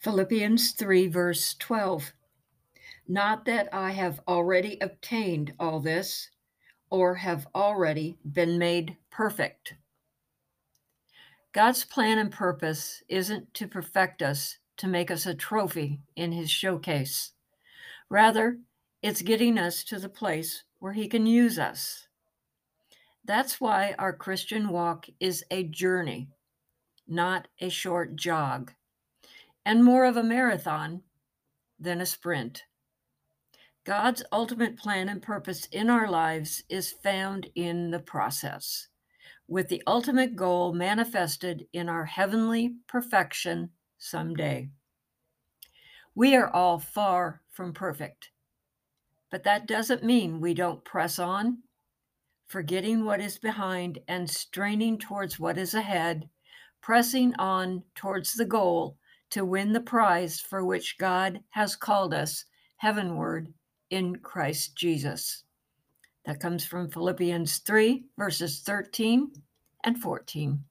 Philippians 3, verse 12. Not that I have already obtained all this or have already been made perfect. God's plan and purpose isn't to perfect us to make us a trophy in his showcase. Rather, it's getting us to the place where he can use us. That's why our Christian walk is a journey, not a short jog, and more of a marathon than a sprint. God's ultimate plan and purpose in our lives is found in the process, with the ultimate goal manifested in our heavenly perfection someday. We are all far from perfect, but that doesn't mean we don't press on, forgetting what is behind and straining towards what is ahead, pressing on towards the goal to win the prize for which God has called us heavenward in Christ Jesus. That comes from Philippians 3, verses 13 and 14.